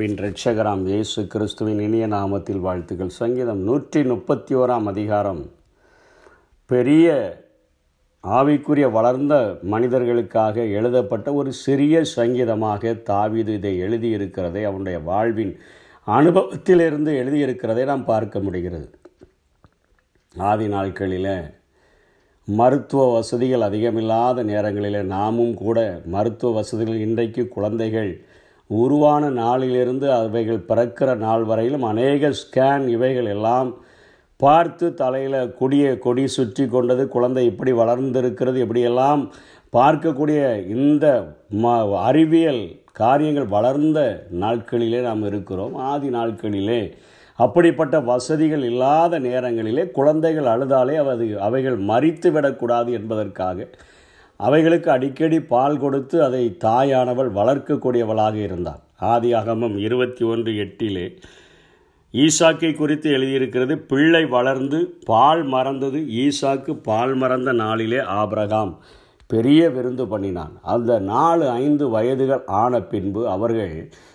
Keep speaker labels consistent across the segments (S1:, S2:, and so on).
S1: அன்பின் ரட்சகராம் இயேசு கிறிஸ்துவின் இனிய நாமத்தில் வாழ்த்துக்கள். சங்கீதம் நூற்றி முப்பத்தி ஓராம் அதிகாரம். பெரிய ஆவிக்குரிய வளர்ந்த மனிதர்களுக்காக எழுதப்பட்ட ஒரு சிறிய சங்கீதமாக தாவிது இதை எழுதியிருக்கிறதை அவனுடைய வாழ்வின் அனுபவத்திலிருந்து எழுதியிருக்கிறதை நாம் பார்க்க முடிகிறது. ஆதி நாட்களில் மருத்துவ வசதிகள் அதிகமில்லாத நேரங்களில் நாமும் கூட மருத்துவ வசதிகள் இன்றைக்கு குழந்தைகள் உருவான நாளிலிருந்து அவைகள் பிறக்கிற நாள் வரையிலும் அநேக ஸ்கேன் இவைகள் எல்லாம் பார்த்து தலையில் கொடிய கொடி சுற்றி கொண்டது குழந்தை இப்படி வளர்ந்திருக்கிறது இப்படியெல்லாம் பார்க்கக்கூடிய இந்த ம அறிவியல் காரியங்கள் வளர்ந்த நாட்களிலே நாம் இருக்கிறோம் ஆதி நாட்களிலே. அப்படிப்பட்ட வசதிகள் இல்லாத நேரங்களிலே குழந்தைகள் அழுதாலே அது அவைகள் மறித்து விடக்கூடாது என்பதற்காக அவைகளுக்கு அடிக்கடி பால் கொடுத்து அதை தாயானவள் வளர்க்கக்கூடியவளாக இருந்தாள் ஆதி அகமம் இருபத்தி ஒன்று எட்டிலே ஈசாக்கை குறித்து எழுதியிருக்கிறது பிள்ளை வளர்ந்து பால் மறந்தது ஈசாக்கு பால் மறந்த நாளிலே ஆபிரகாம் பெரிய விருந்து பண்ணினான். அந்த நாலு ஐந்து வயதுகள் ஆன பின்பு அவர்கள்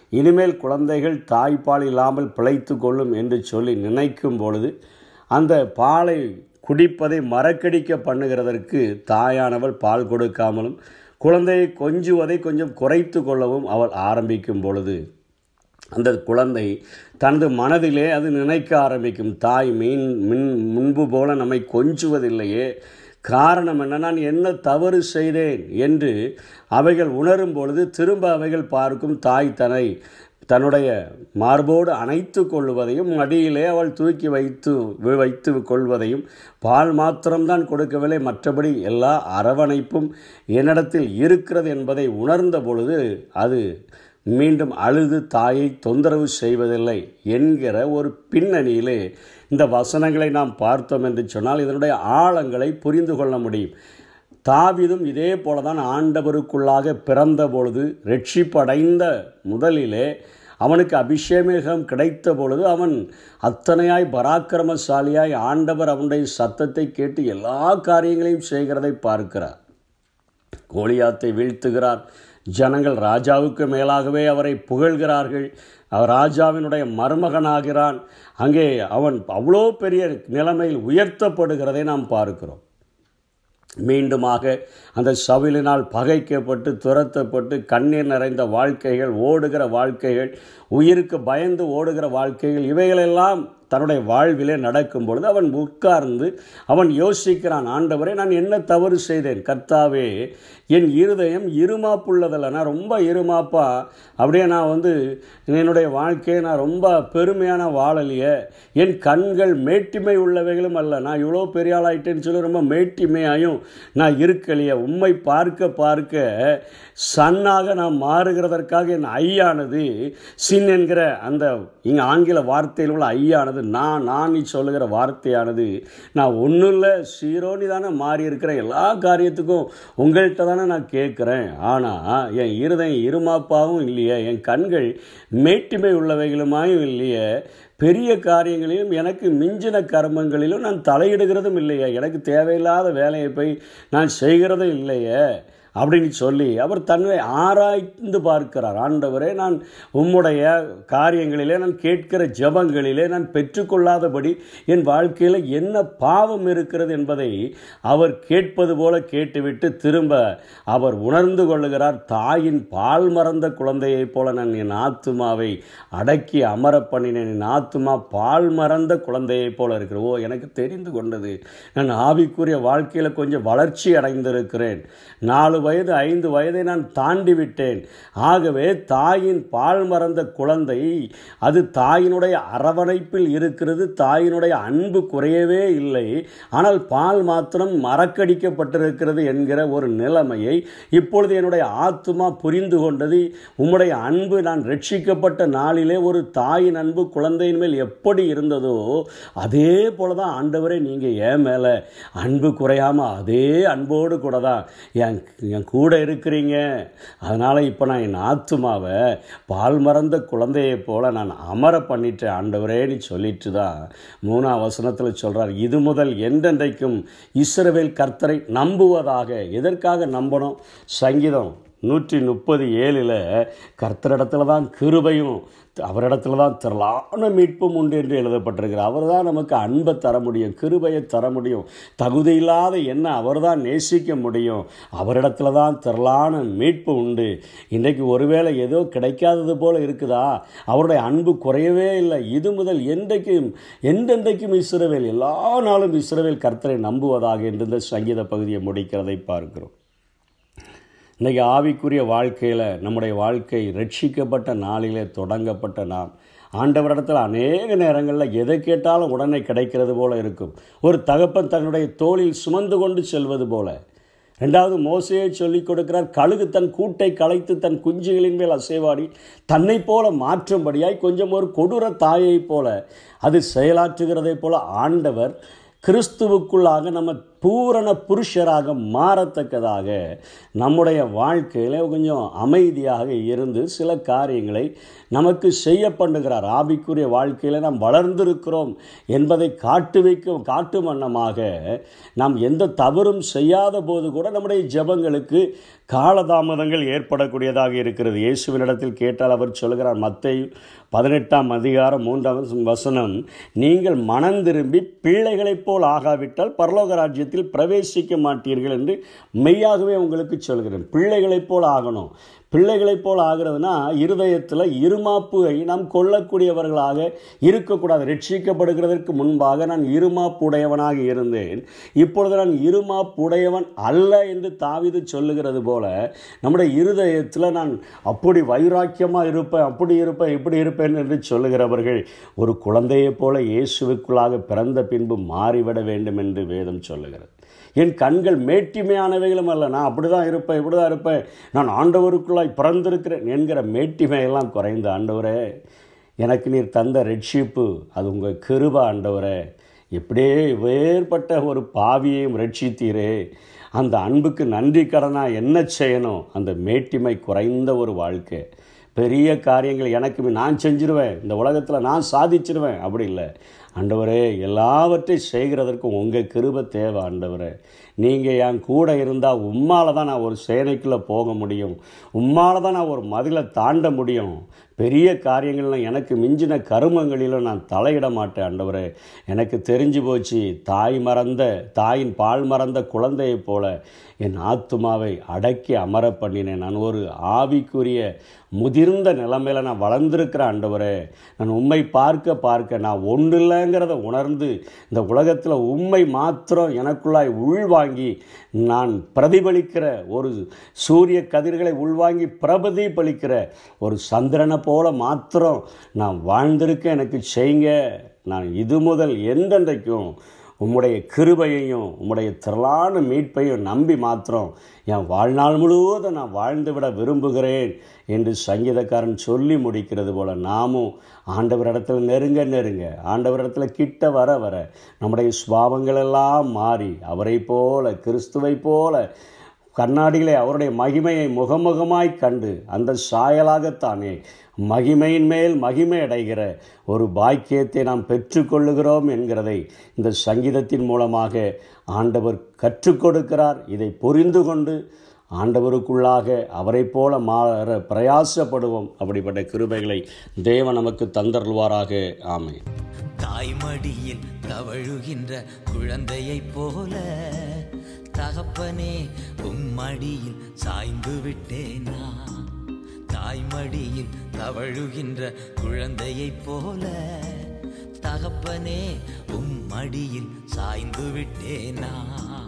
S1: இனிமேல் குழந்தைகள் தாய்ப்பால் இல்லாமல் பிழைத்து கொள்ளும் என்று சொல்லி நினைக்கும் பொழுது அந்த பாலை குடிப்பதை மறக்கடிக்க பண்ணுகிறதற்கு தாயானவள் பால் கொடுக்காமலும் குழந்தையை கொஞ்சுவதை கொஞ்சம் குறைத்து கொள்ளவும் அவள் ஆரம்பிக்கும் பொழுது அந்த குழந்தை தனது மனதிலே அது நினைக்க ஆரம்பிக்கும். தாய் மீன் மின் முன்பு போல நம்மை கொஞ்சுவதில்லையே. காரணம் என்ன? நான் என்ன தவறு செய்தேன்? என்று அவைகள் உணரும் பொழுது திரும்ப அவைகள் பார்க்கும் தாய் தன்னை தன்னுடைய மார்போடு அணைத்து கொள்வதையும் அடியிலே அவள் தூக்கி வைத்து வைத்து கொள்வதையும் பால் மாத்திரம்தான் கொடுக்கவில்லை. மற்றபடி எல்லா அரவணைப்பும் என்னிடத்தில் இருக்கிறது என்பதை உணர்ந்த பொழுது அது மீண்டும் அழுது தாயை தொந்தரவு செய்வதில்லை என்கிற ஒரு பின்னணியிலே இந்த வசனங்களை நாம் பார்த்தோம் என்று சொன்னால் இதனுடைய ஆழங்களை புரிந்து கொள்ள முடியும். தாவிதும் இதே போல தான் ஆண்டவருக்குள்ளாக பிறந்த பொழுது ரட்சிப்படைந்த முதலிலே அவனுக்கு அபிஷேகம் கிடைத்த பொழுது அவன் அத்தனையாய் பராக்கிரமசாலியாய் ஆண்டவர் அவனுடைய சத்தத்தை கேட்டு எல்லா காரியங்களையும் செய்கிறதை பார்க்கிறார். கோலியாத்தை வீழ்த்துகிறார். ஜனங்கள் ராஜாவுக்கு மேலாகவே அவரை புகழ்கிறார்கள். அவர் ராஜாவினுடைய மருமகனாகிறான். அங்கே அவன் அவ்வளோ பெரிய நிலைமையில் உயர்த்தப்படுகிறதை நாம் பார்க்கிறோம். மீண்டுமாக அந்த சவிலினால் பகைக்கப்பட்டு துரத்தப்பட்டு கண்ணீர் நிறைந்த வாழ்க்கைகள் ஓடுகிற வாழ்க்கைகள் உயிருக்கு பயந்து ஓடுகிற வாழ்க்கைகள் இவைகளெல்லாம் தன்னுடைய வாழ்விலே நடக்கும் பொழுது அவன் உட்கார்ந்து அவன் யோசிக்கிறான் ஆண்டவரே நான் என்ன தவறு செய்தேன்? கர்த்தாவே என் இருதயம் இருமாப்புள்ளதில்ல. நான் ரொம்ப இருமாப்பா. அப்படியே நான் வந்து என்னுடைய வாழ்க்கையை நான் ரொம்ப பெருமையான வாழலையே. என் கண்கள் மேட்டிமை உள்ளவைகளும் அல்ல. நான் இவ்வளோ பெரிய ஆளாயிட்டேன்னு சொல்லி ரொம்ப மேட்டிமையாயும் நான் இருக்கலையே. உண்மை பார்க்க பார்க்க சன்னாக நான் மாறுகிறதற்காக என் ஐயானது சின் என்கிற அந்த இங்கே ஆங்கில வார்த்தையில் உள்ள ஐயானது நான் நான் நீ சொல்லுகிற வார்த்தையானது நான் ஒன்றும் இல்லை சீரோனி தானே மாறி இருக்கிறேன் எல்லா காரியத்துக்கும் உங்கள்கிட்ட தானே நான் கேட்குறேன். ஆனால் என் இருதயம் இருமாப்பாவும் இல்லையே என் கண்கள் மேட்டிமை உள்ளவைகளுமாயும் இல்லையே பெரிய காரியங்களிலும் எனக்கு மிஞ்சின கர்மங்களிலும் நான் தலையிடுகிறதும் இல்லையே எனக்கு தேவையில்லாத வேலையை போய் நான் செய்கிறதும் இல்லையே. அப்படின்னு சொல்லி அவர் தன்னை ஆராய்ந்து பார்க்கிறார். ஆண்டவரே நான் உம்முடைய காரியங்களிலே நான் கேட்கிற ஜபங்களிலே நான் பெற்றுக்கொள்ளாதபடி என் வாழ்க்கையில் என்ன பாவம் இருக்கிறது என்பதை அவர் கேட்பது போல கேட்டுவிட்டு திரும்ப அவர் உணர்ந்து கொள்ளுகிறார். தாயின் பால் மறந்த குழந்தையைப் போல நான் என் ஆத்துமாவை அடக்கி அமர பண்ணினேன். என் ஆத்துமா பால் மறந்த குழந்தையைப் போல இருக்கிற ஓ எனக்கு தெரிந்து கொண்டது. நான் ஆவிக்குரிய வாழ்க்கையில் கொஞ்சம் வளர்ச்சி அடைந்திருக்கிறேன். நாலு வயது ஐந்து வயதை நான் தாண்டி விட்டேன் ஆகவே தாயின் பால் மறந்த குழந்தை அது தாயினுடைய அரவணைப்பில் இருக்கிறது தாயினுடைய அன்பு குறையவே இல்லை. ஆனால் பால் மாத்திரம் மறக்கடிக்கப்பட்டிருக்கிறது என்கிற ஒரு நிலைமையை இப்பொழுது என்னுடைய ஆத்மா புரிந்து கொண்டது. உம்முடைய அன்பு நான் ரட்சிக்கப்பட்ட நாளிலே ஒரு தாயின் அன்பு குழந்தையின் மேல் எப்படி இருந்ததோ அதே போல தான் ஆண்டவரே நீங்கள் ஏன் மேலே. அன்பு குறையாமல் அதே அன்போடு கூட தான் என் என் கூட இருக்கிறீங்க. அதனால் இப்போ நான் என் ஆத்துமாவை பால் மறந்த குழந்தையை போல் நான் அமர பண்ணிட்டேன். ஆண்டவரேன்னு சொல்லிட்டு தான் மூணாம் வசனத்தில் சொல்கிறார் இது முதல் என்றென்றைக்கும் இஸ்ரவேல் கர்த்தரை நம்புவதாக. எதற்காக நம்பணும்? சங்கீதம் நூற்றி முப்பது ஏழில் கர்த்தரிடத்துல தான் கிருபையும் அவரிடத்துல தான் திரளான மீட்பும் உண்டு என்று எழுதப்பட்டிருக்கிறார் அவர் தான் நமக்கு அன்பை தர முடியும் கிருபையை தர முடியும். தகுதி இல்லாத என்ன அவர் தான் நேசிக்க முடியும். அவரிடத்துல தான் திரளான மீட்பு உண்டு. இன்றைக்கு ஒருவேளை ஏதோ கிடைக்காதது போல் இருக்குதா? அவருடைய அன்பு குறையவே இல்லை. இது முதல் என்றைக்கும் எந்தெந்தைக்கும் இஸ்ரவேல் எல்லா நாளும் இஸ்ரவேல் கர்த்தரை நம்புவதாக என்று இந்த சங்கீத பகுதியை முடிக்கிறதை பார்க்கிறோம். இன்றைக்கி ஆவிக்குரிய வாழ்க்கையில் நம்முடைய வாழ்க்கை ரட்சிக்கப்பட்ட நாளிலே தொடங்கப்பட்ட நாம். ஆண்டவரிடத்தில் அநேக நேரங்களில் எதை கேட்டாலும் உடனே கிடைக்கிறது போல இருக்கும். ஒரு தகப்பன் தன்னுடைய தோளில் சுமந்து கொண்டு செல்வது போல. ரெண்டாவது மோசையை சொல்லிக் கொடுக்கிறார் கழுகு தன் கூட்டை களைத்து தன் குஞ்சுகளின் மேல் அசைவாடி தன்னை போல மாற்றும்படியாய் கொஞ்சம் ஒரு கொடூர தாயைப் போல அது செயலாற்றுகிறதை போல ஆண்டவர் கிறிஸ்துவுக்குள்ளாக நம்ம பூரண புருஷராக மாறத்தக்கதாக நம்முடைய வாழ்க்கையில் கொஞ்சம் அமைதியாக இருந்து சில காரியங்களை நமக்கு செய்ய பண்ணுகிறார். ஆபிக்குரிய வாழ்க்கையில் நாம் வளர்ந்திருக்கிறோம் என்பதை காட்டு வைக்க காட்டும் வண்ணமாக நாம் எந்த தவறும் செய்யாத போது கூட நம்முடைய ஜபங்களுக்கு காலதாமதங்கள் ஏற்படக்கூடியதாக இருக்கிறது. இயேசுவினிடத்தில் கேட்டால் அவர் சொல்கிறார் மத்தை பதினெட்டாம் அதிகாரம் மூன்றாம் வசனம் நீங்கள் மனம் திரும்பி பிள்ளைகளைப் போல் ஆகாவிட்டால் பரலோக ராஜ்யத்தில் ராஜ்யத்தில் பிரவேசிக்க மாட்டீர்கள் என்று மெய்யாகவே உங்களுக்கு சொல்கிறேன். பிள்ளைகளைப் போல் ஆகணும். பிள்ளைகளைப் போல் ஆகிறதுனா இருதயத்தில் இருமாப்பை நாம் கொள்ளக்கூடியவர்களாக இருக்கக்கூடாது. ரட்சிக்கப்படுகிறதற்கு முன்பாக நான் இருமாப்புடையவனாக இருந்தேன். இப்பொழுது நான் இருமாப்புடையவன் அல்ல என்று தாவிது சொல்லுகிறது போல நம்முடைய இருதயத்தில் நான் அப்படி வைராக்கியமாக இருப்பேன் அப்படி இருப்பேன் இப்படி இருப்பேன் என்று சொல்லுகிறவர்கள் ஒரு குழந்தையைப் போல இயேசுவுக்குள்ளாக பிறந்த பின்பு மாறிவிட வேண்டும் என்று வேதம் சொல்லுகிறது. என் கண்கள் மேட்டிமையானவைகளும் அல்ல. நான் அப்படி தான் இருப்பேன் இப்படி தான் இருப்பேன். நான் ஆண்டவருக்குள்ளாய் பிறந்திருக்கிறேன் என்கிற மேட்டிமையெல்லாம் குறைந்த ஆண்டவரே. எனக்கு நீர் தந்த ரட்சிப்பு அது உங்கள் கிருப ஆண்டவரே. இப்படியே வேறுபட்ட ஒரு பாவியையும் ரட்சித்தீரே. அந்த அன்புக்கு நன்றி கடனாக என்ன செய்யணும் அந்த மேட்டிமை குறைந்த ஒரு வாழ்க்கை. பெரிய காரியங்கள் எனக்கு நான் செஞ்சிருவேன். இந்த உலகத்தில் நான் சாதிச்சிருவேன். அப்படி இல்லை. ஆண்டவரே எல்லாவற்றையும் செய்கிறதற்கும் உங்கள் கிருப தேவை ஆண்டவரே. நீங்கள் என் கூட இருந்தால் உம்மால் தான் நான் ஒரு சேனைக்குள்ளே போக முடியும். உம்மால் தான் நான் ஒரு மதிலை தாண்ட முடியும். பெரிய காரியங்கள்லாம் எனக்கு மிஞ்சின கருமங்களிலும் நான் தலையிட மாட்டேன் ஆண்டவரே. எனக்கு தெரிஞ்சு போச்சு தாய் மறந்த தாயின் பால் மறந்த குழந்தையைப் போல என் ஆத்துமாவை அடக்கி அமர பண்ணினேன். நான் ஒரு ஆவிக்குரிய முதிர்ந்த நிலைமையில் நான் வளர்ந்துருக்கிற ஆண்டவரே. நான் உண்மை பார்க்க பார்க்க நான் ஒன்று இல்லைங்கிறத உணர்ந்து இந்த உலகத்தில் உண்மை மாத்திரம் எனக்குள்ளாய் உள்வாங்கி நான் பிரதிபலிக்கிற ஒரு சூரிய கதிர்களை உள்வாங்கி பிரபதிபலிக்கிற ஒரு சந்திரனை போல மாத்திரம் நான் வாழ்ந்திருக்க எனக்கு செய்யுங்க. நான் இது முதல் எந்தெந்தைக்கும் உம்முடைய கிருபையையும் உம்முடைய திரளான மீட்பையும் நம்பி மாத்திரம் என் வாழ்நாள் முழுவதும் நான் வாழ்ந்துவிட விரும்புகிறேன் என்று சங்கீதக்காரன் சொல்லி முடிக்கிறது போல நாமும் ஆண்டவரிடத்தில் நெருங்க நெருங்க ஆண்டவரிடத்தில் கிட்ட வர வர நம்முடைய சுபாவங்களெல்லாம் மாறி அவரை போல கிறிஸ்துவை போல கண்ணாடியிலே அவருடைய மகிமையை முகமுகமாய் கண்டு அந்த சாயலாகத்தானே மகிமையின் மேல் மகிமை அடைகிற ஒரு பாக்கியத்தை நாம் பெற்றுக்கொள்ளுகிறோம் என்கிறதை இந்த சங்கீதத்தின் மூலமாக ஆண்டவர் கற்றுக் கொடுக்கிறார். இதை புரிந்து கொண்டு ஆண்டவருக்குள்ளாக அவரை போல மாற பிரயாசப்படுவோம். அப்படிப்பட்ட கிருபைகளை தேவன் நமக்கு தந்தருள்வாராக. ஆமை
S2: தாய்மடியில் தவழுகின்ற குழந்தையைப் போல தகப்பனே உம்மடியில் சாய்ந்து விட்டேனா? தாய்மடியில் தவழுகின்ற குழந்தையைப் போல. தகப்பனே உம்மடியில் சாய்ந்து விட்டேனா?